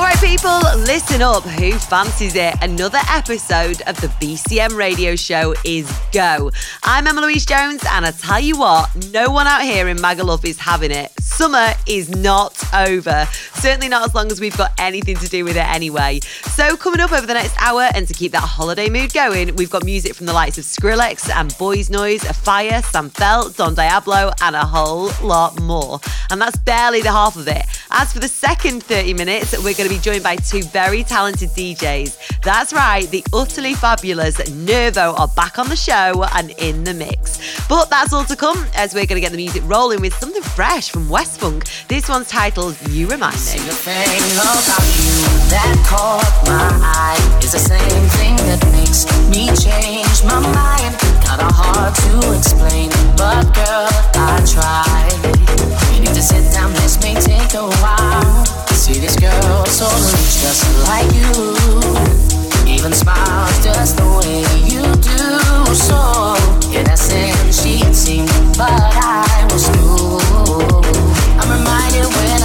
All right, people, listen up. Who fancies it? Another episode of the BCM radio show is go. I'm Emma Louise Jones, and I tell you what, no one out here in Magaluf is having it. Summer is not over. Certainly not as long as we've got anything to do with it anyway. So, coming up over the next hour, and to keep that holiday mood going, we've got music from the likes of Skrillex and Boys Noize, A Fire, Sam Feldt, Don Diablo, and a whole lot more. And that's barely the half of it. As for the second 30 minutes, we're going to be joined by two very talented DJs. That's right, the utterly fabulous Nervo are back on the show and in the mix. But that's all to come as we're going to get the music rolling with something fresh from West Funk. This one's titled You Remind Me. That caught my eye is the same thing that makes me change my mind. Kinda hard to explain, but girl, I try. You need to sit down, this may take a while. See this girl so rich, just like you. Even smiles just the way you do. So, in essence, she seemed, but I was new. I'm reminded when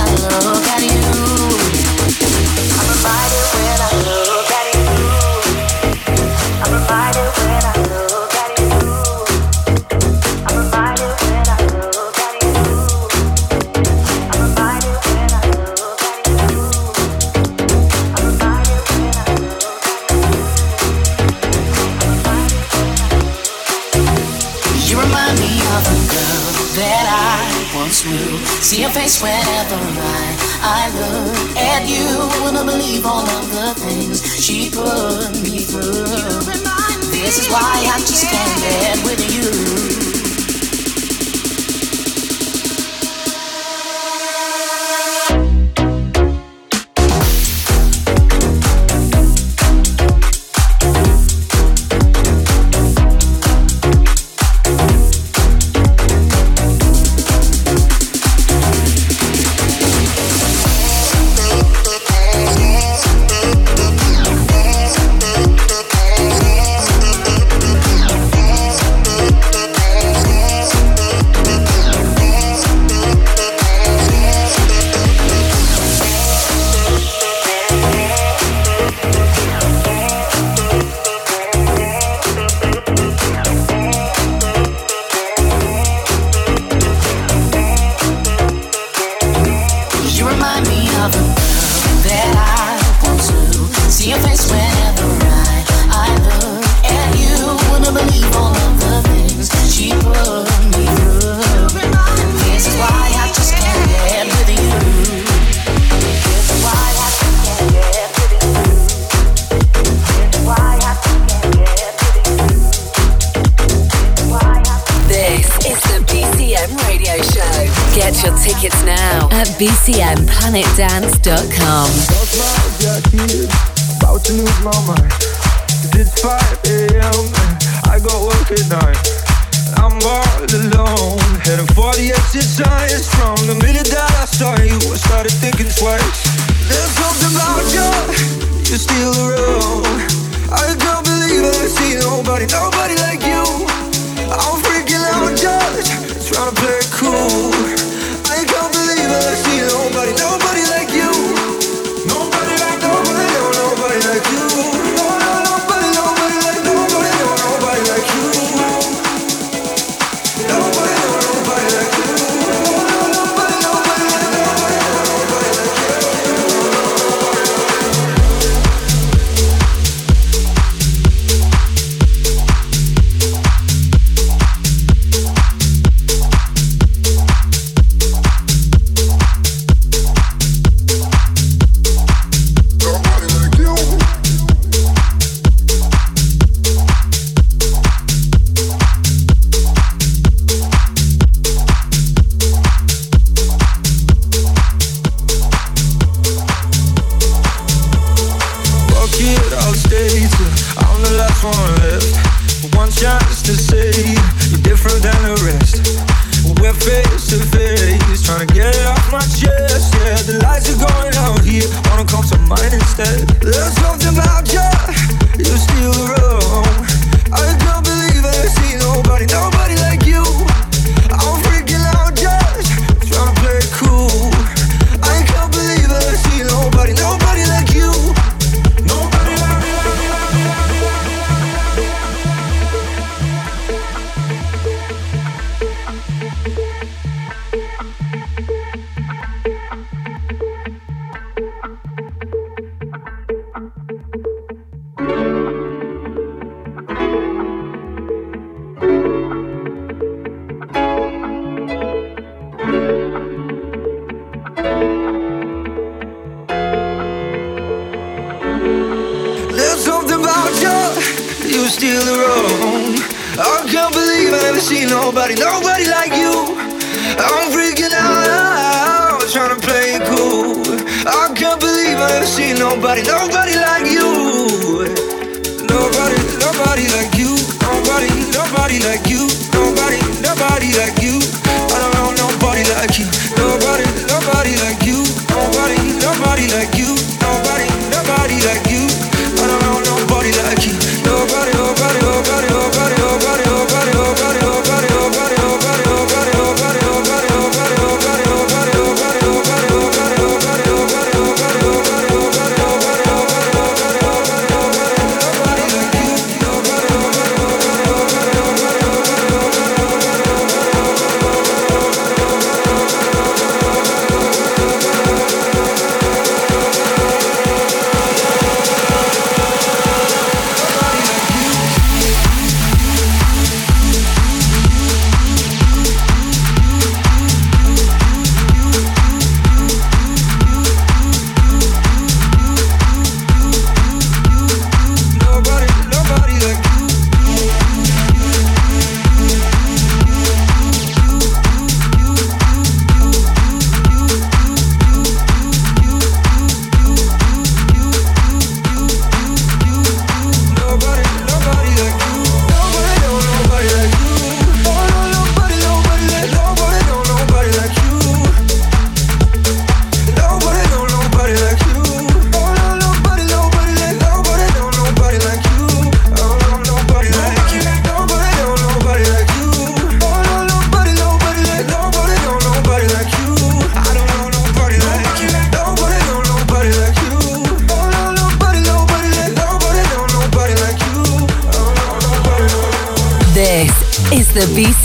Mind. It's 5 a.m. I got work at night. I'm all alone. Heading for the exit signs. From the minute that I saw you, I started thinking twice. There's something about you. You're still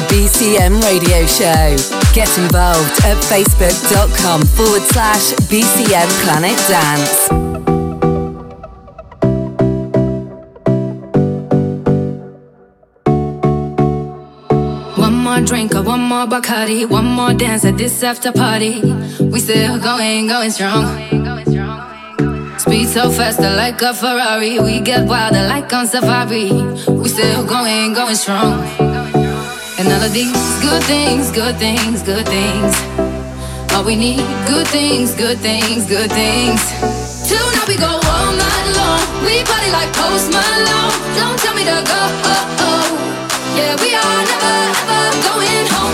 The BCM Radio Show. Get involved at facebook.com forward slash BCM Planet Dance. One more drink or one more Bacardi, one more dance at this after party. We still going, going strong. Speed so faster like a Ferrari. We get wilder like on safari. We still going, going strong. And all of these good things, good things, good things. All we need, good things, good things, good things. Tonight we go all night long. We party like Post Malone. Don't tell me to go. Oh, oh. Yeah, we are never ever going home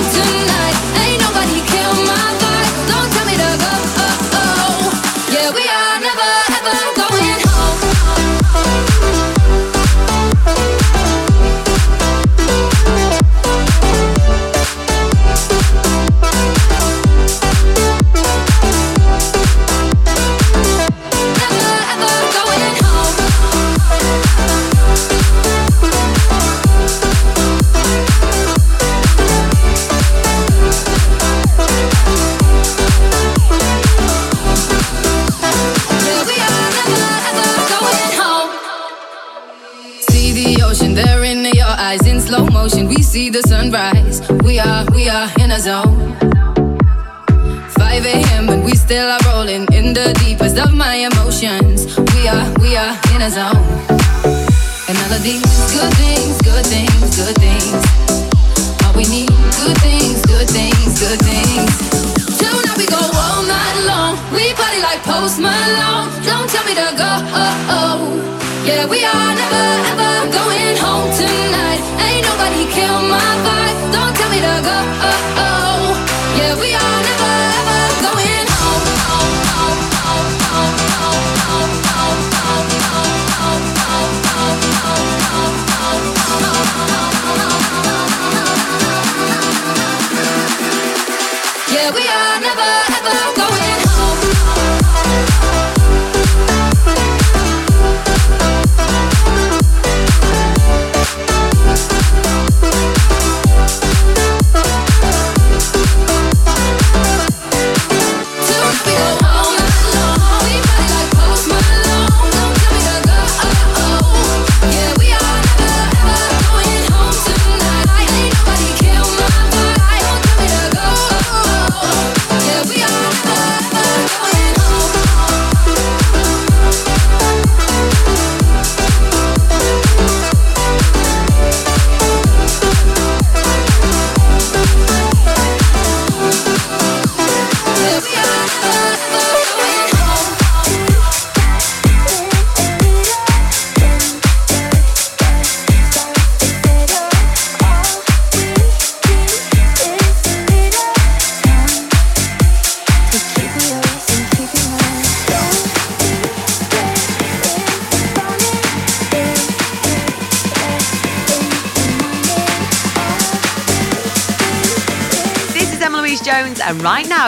see the sunrise. We are, we are in a zone. 5 a.m. and we still are rolling in the deepest of my emotions. We are, we are in a zone. And all of these good things, good things, good things. All we need, good things, good things, good things. Tonight we go all night long. We party like Post Malone. Don't tell me to go. Oh, oh. Yeah, we are never ever going home tonight. Ain't nobody kill my vibe. Don't tell me to go. Oh, oh.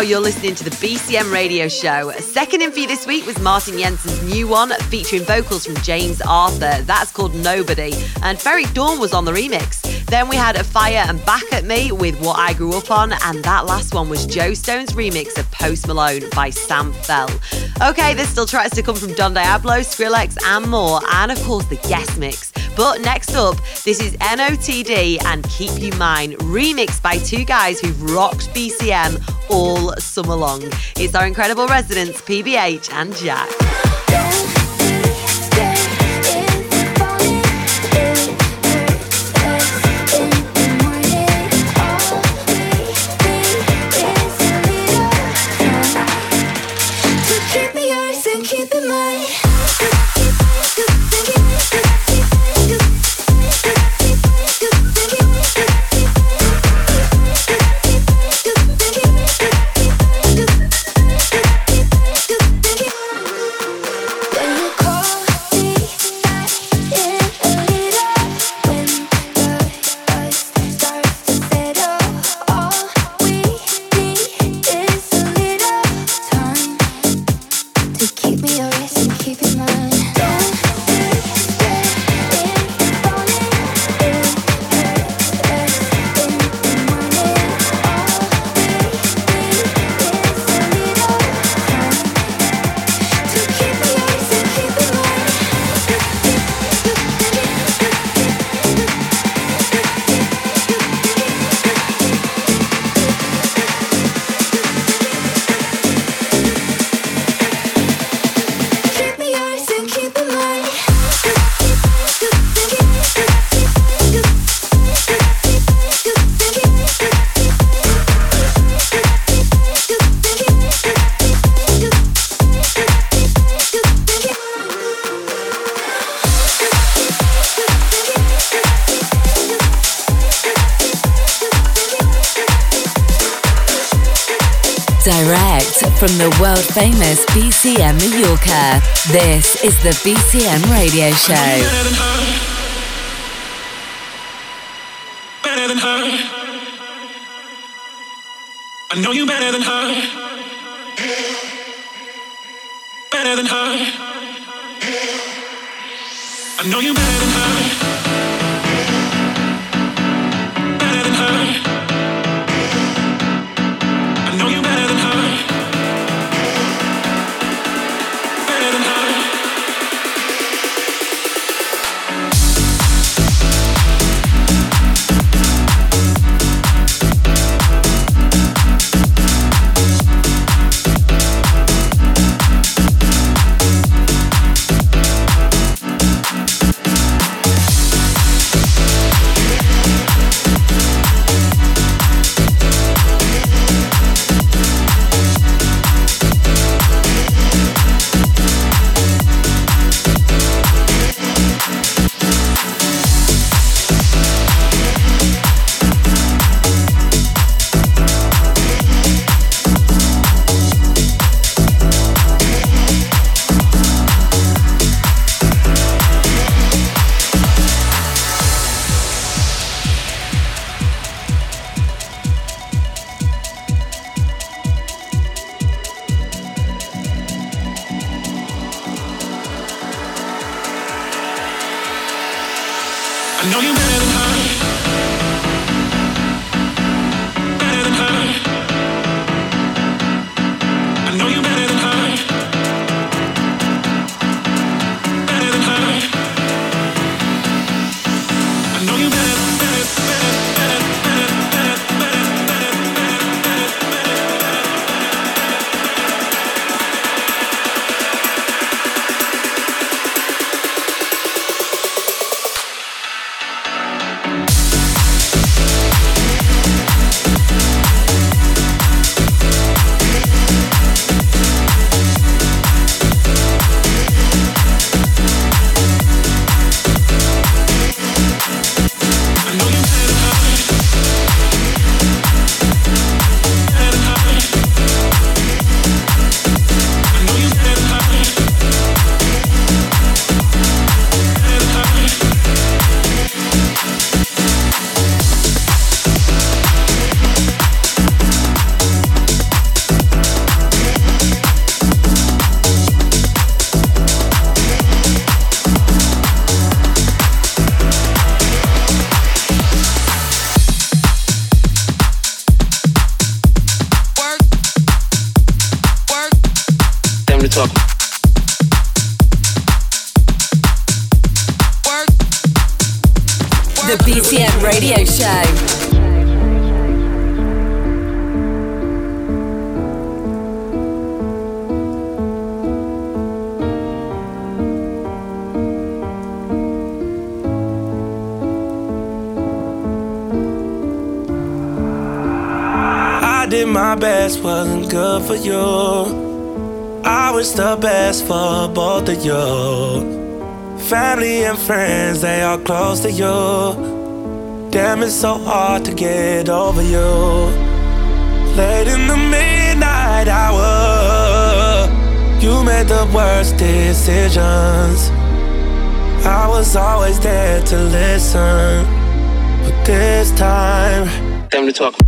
You're listening to the BCM radio show. Second in for you this week was Martin Jensen's new one featuring vocals from James Arthur. That's called Nobody, and Ferreck Dawn was on the remix. Then we had a Fire and Back at Me with What I Grew Up On, and that last one was Joe Stone's remix of Post Malone by Sam Feldt. Okay, there's still tracks to come from Don Diablo, Skrillex, and more, and of course the guest mix But next up, this is NOTD and Keep You Mine, remixed by two guys who've rocked BCM all summer long. It's our incredible residents, PBH and Jack. BCM Yorker. This is the BCM Radio Show. Better than her. Better than her. I know you better than her. Better than her. I know you better than her. Both you. Family and friends, they are close to you. Damn, it's so hard to get over you. Late in the midnight hour, you made the worst decisions. I was always there to listen, but this time, time to talk.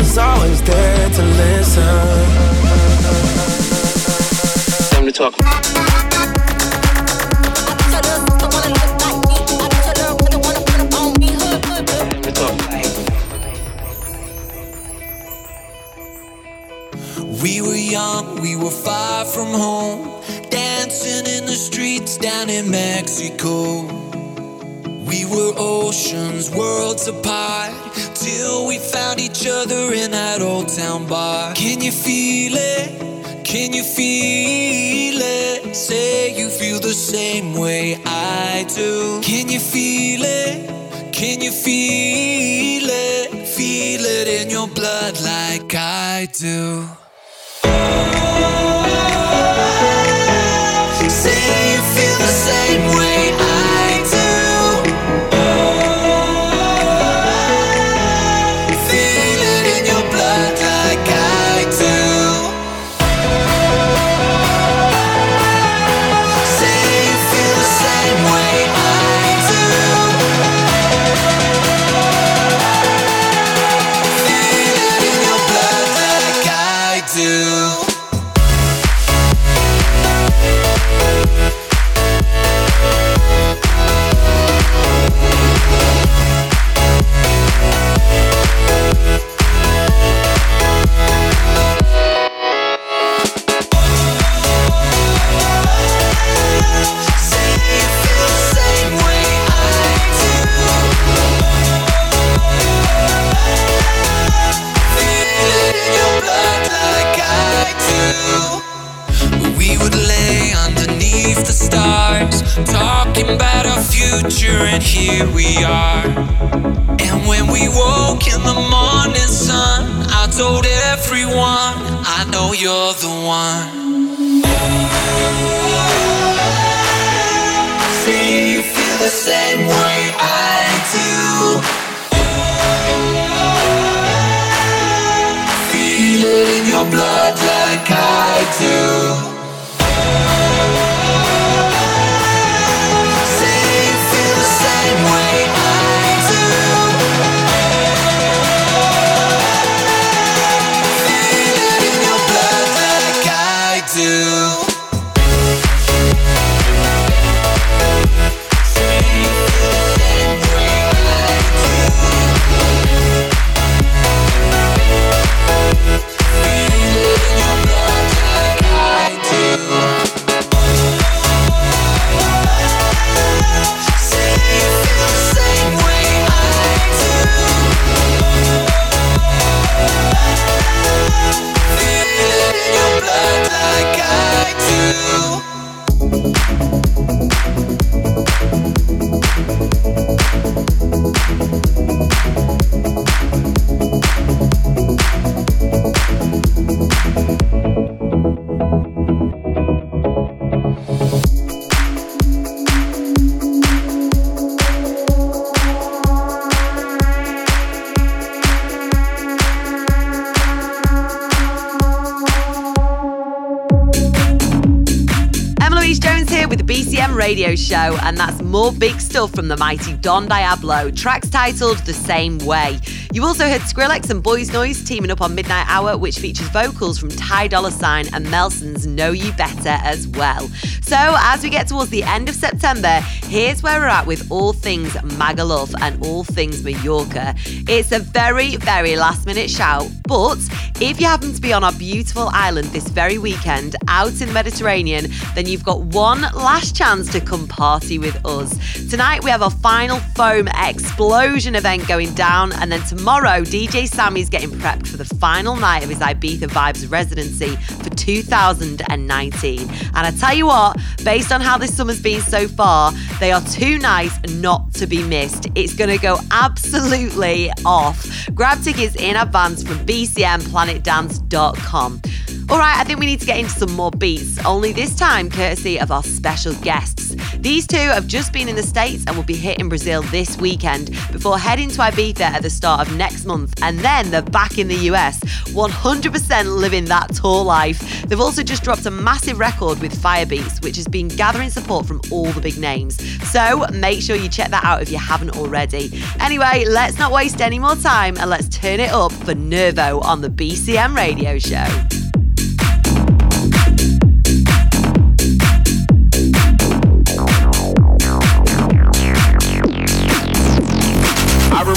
Was always there to listen. Time to talk. We were young, we were far from home, dancing in the streets down in Mexico. We were oceans, worlds apart, till we found each other in that old town bar. Can you feel it? Can you feel it? Say you feel the same way I do. Can you feel it? Can you feel it? Feel it in your blood like I do. here and here we are. And when we woke in the morning sun, I told everyone, I know you're the one. See, you feel the same way I do. Feel it in your blood like I do. And that's more big stuff from the mighty Don Diablo, tracks titled The Same Way. You also heard Skrillex and Boys Noize teaming up on Midnight Hour, which features vocals from Ty Dolla Sign and Melson's Know You Better as well. So, as we get towards the end of September, here's where we're at with all things Magaluf and all things Mallorca. It's a very, very last minute shout, but if you happen to be on our beautiful island this very weekend out in the Mediterranean, then you've got one last chance to come party with us. Tonight, we have our final foam explosion event going down, and then tomorrow, DJ Sammy's getting prepped for the final night of his Ibiza Vibes residency for 2019. And I tell you what, based on how this summer's been so far, they are too nice not to be missed. It's going to go absolutely off. Grab tickets in advance from bcmplanetdance.com. All right, I think we need to get into some more beats, only this time courtesy of our special guests. These two have just been in the States and will be hitting Brazil this weekend before heading to Ibiza at the start of next month, and then they're back in the US, 100% living that tour life. They've also just dropped a massive record with Firebeatz, which has been gathering support from all the big names. So make sure you check that out if you haven't already. Anyway, let's not waste any more time and let's turn it up for Nervo on the BCM radio show.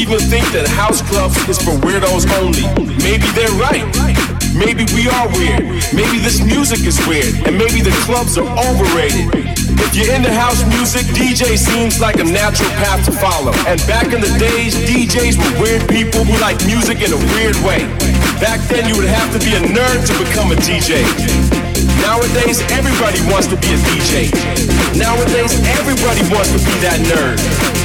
Even think that house clubs is for weirdos only. Maybe they're right. Maybe we are weird. Maybe this music is weird. And maybe the clubs are overrated. If you're into house music, DJ seems like a natural path to follow. And back in the days, DJs were weird people who like music in a weird way. Back then, you would have to be a nerd to become a DJ. Nowadays, everybody wants to be a DJ. Nowadays, everybody wants to be that nerd.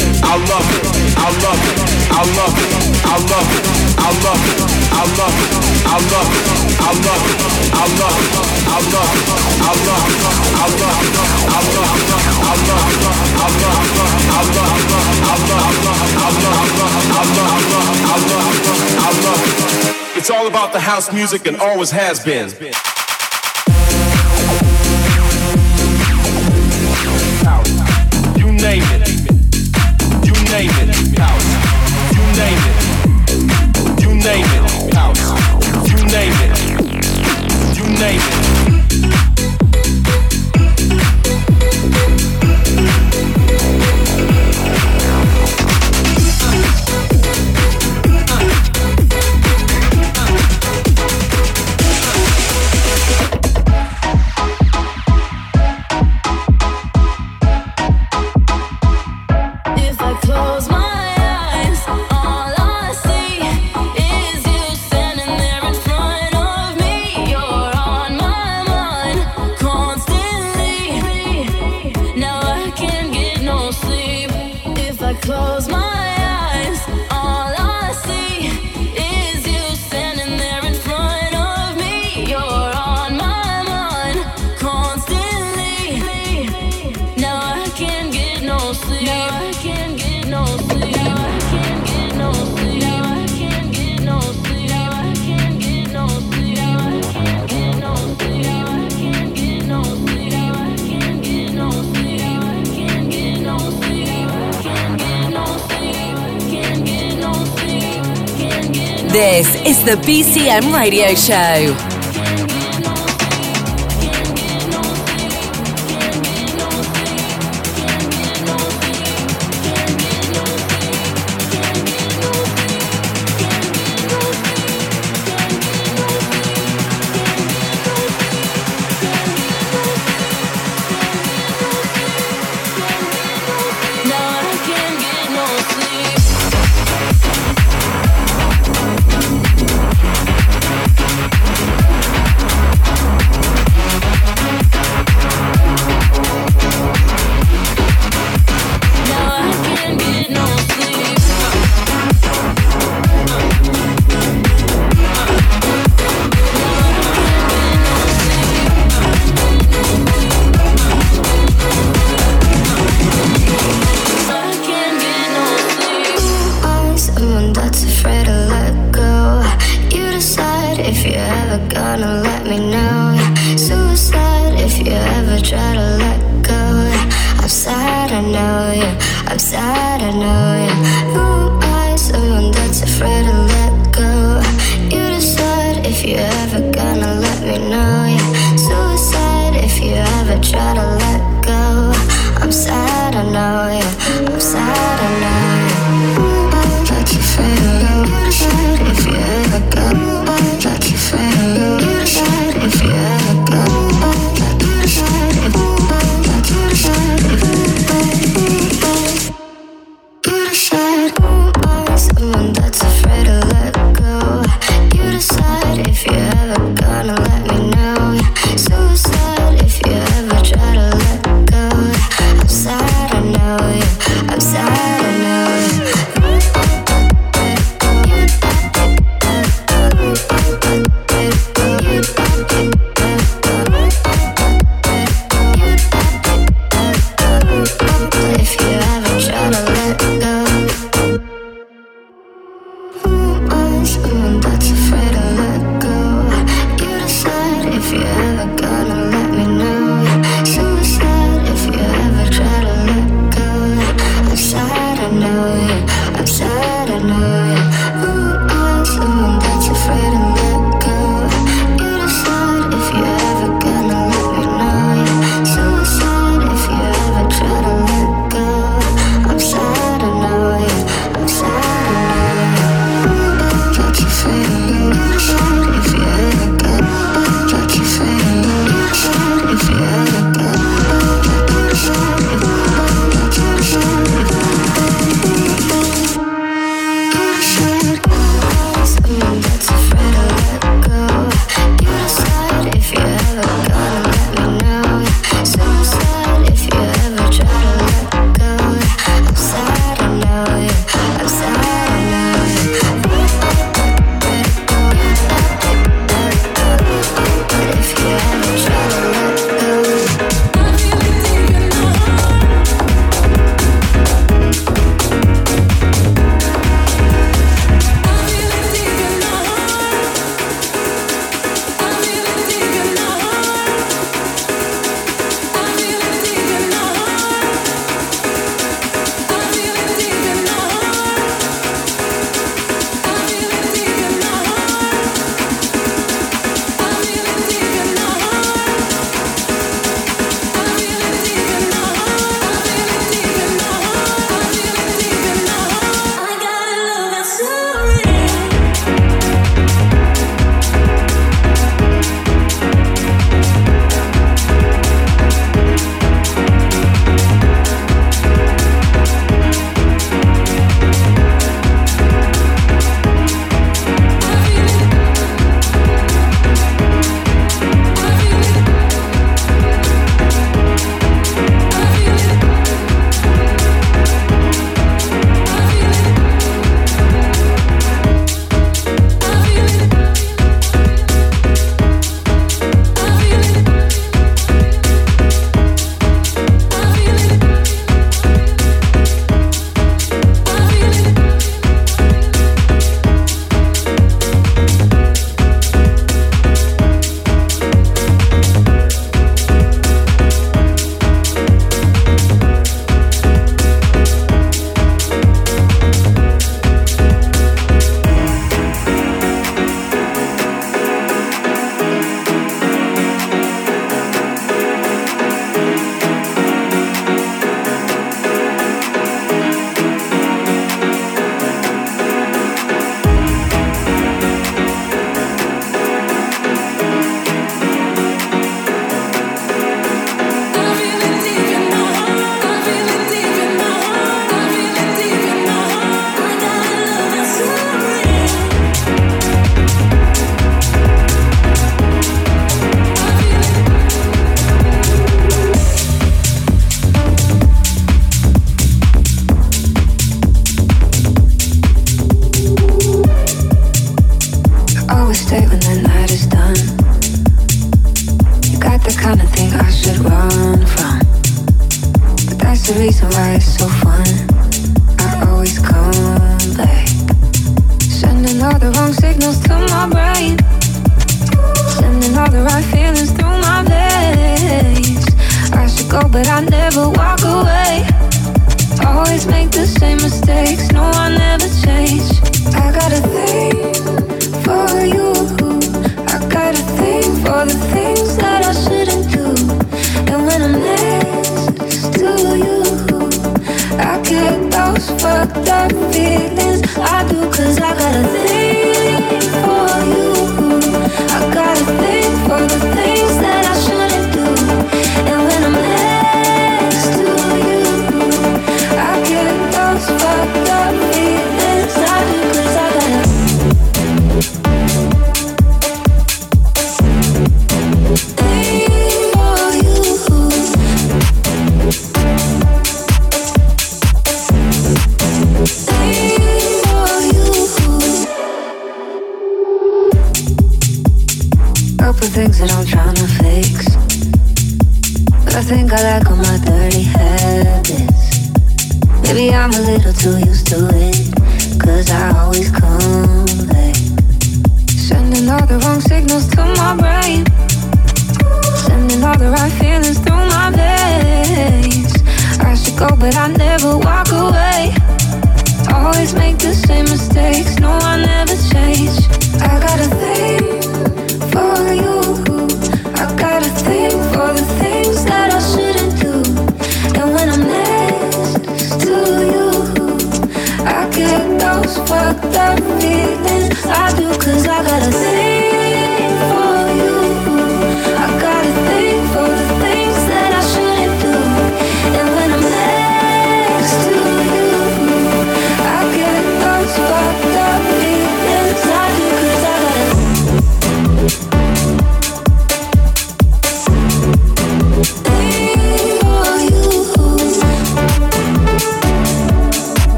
It's all about the house music and always has been. You name it. BCM Radio Show.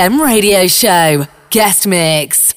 Radio Show. Guest Mix.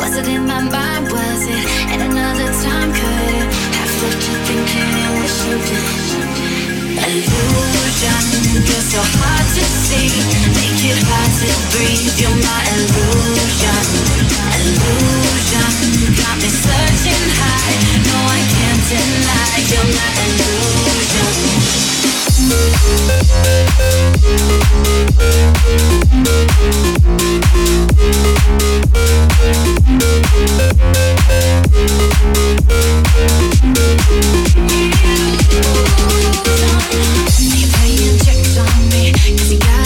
Was it in my mind? Was it in another time? Could have left you thinking and wishing? illusion You're so hard to see Make it hard to breathe You're my illusion Illusion Got me searching high No, I can't deny You're my illusion you. Cause you got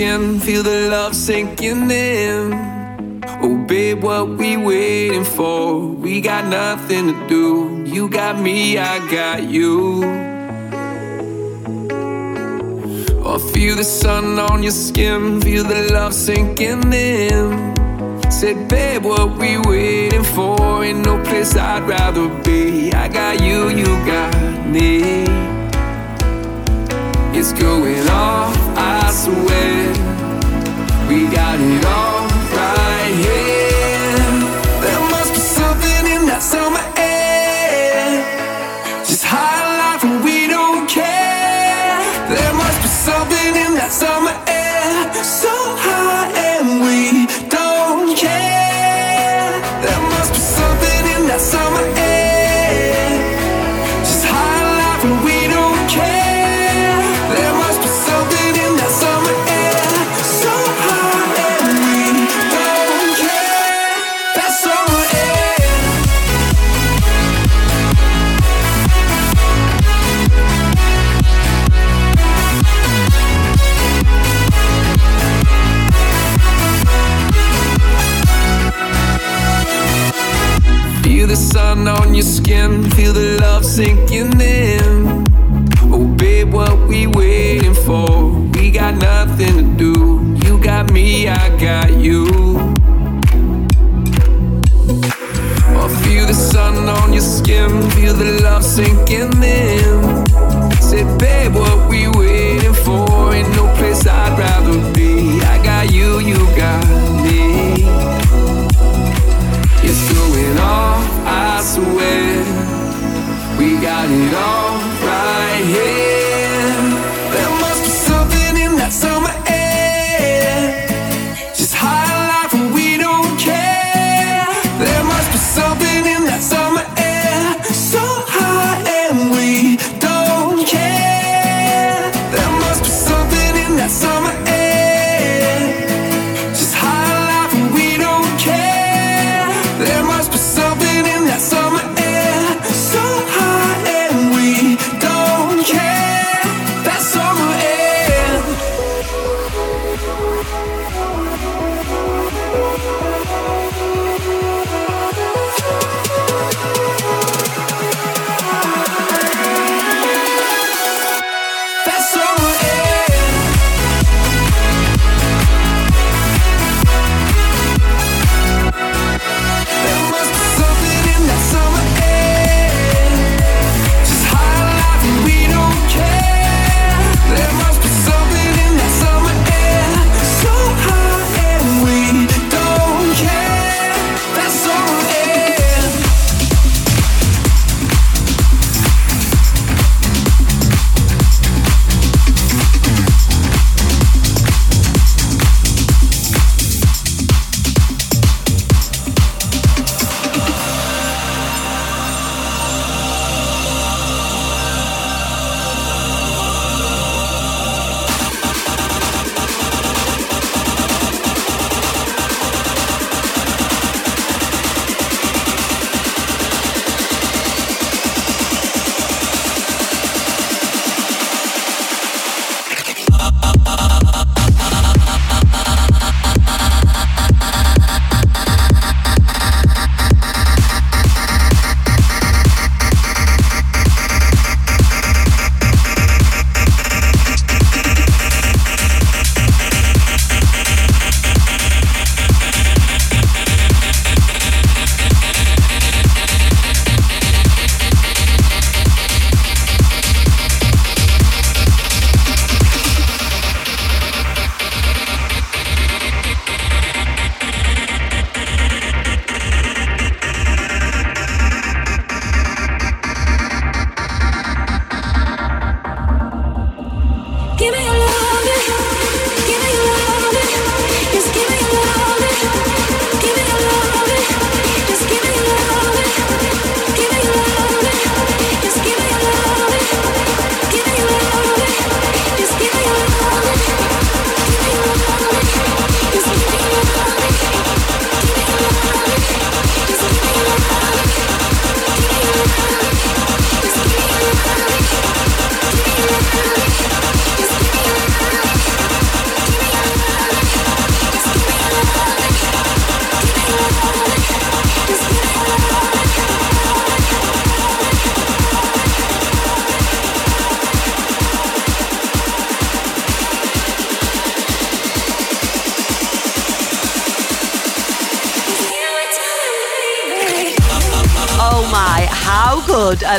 feel the love sinking in. Oh, babe, what we waiting for? We got nothing to do. You got me, I got you. Oh, feel the sun on your skin, feel the love sinking in. Said, babe, what we waiting for? Ain't no place I'd rather be. I got you, you got me. It's going off swear we got it all.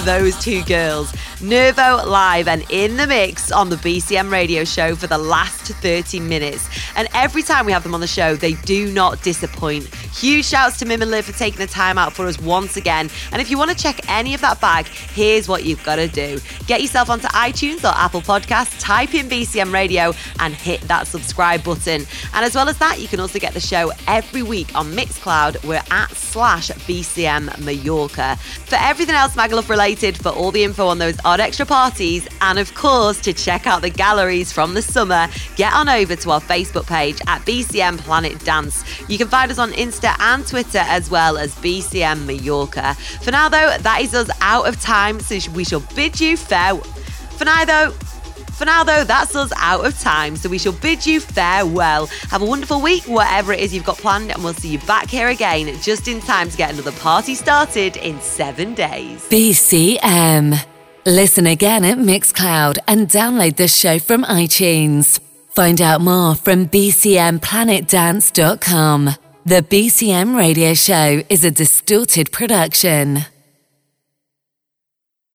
Those two girls? Nervo live and in the mix on the BCM radio show for the last 30 minutes. And every time we have them on the show, they do not disappoint. Huge shouts to Mim and Liv for taking the time out for us once again. And if you want to check any of that bag, here's what you've got to do get yourself onto iTunes or Apple Podcasts, type in BCM Radio, and hit that subscribe button. And as well as that, you can also get the show every week on Mixcloud. We're at slash BCM Mallorca. For everything else Magaluf related, for all the info on those odd extra parties, and of course to check out the galleries from the summer, get on over to our Facebook page at BCM Planet Dance. You can find us on Insta and Twitter as well as BCM Mallorca. For now, though, that is us out of time, so we shall bid you farewell. For now, though, for now, though, that's us out of time, so we shall bid you farewell. Have a wonderful week, whatever it is you've got planned, and we'll see you back here again just in time to get another party started in seven days. BCM. Listen again at Mixcloud and download the show from iTunes. Find out more from bcmplanetdance.com. The BCM radio show is a distorted production.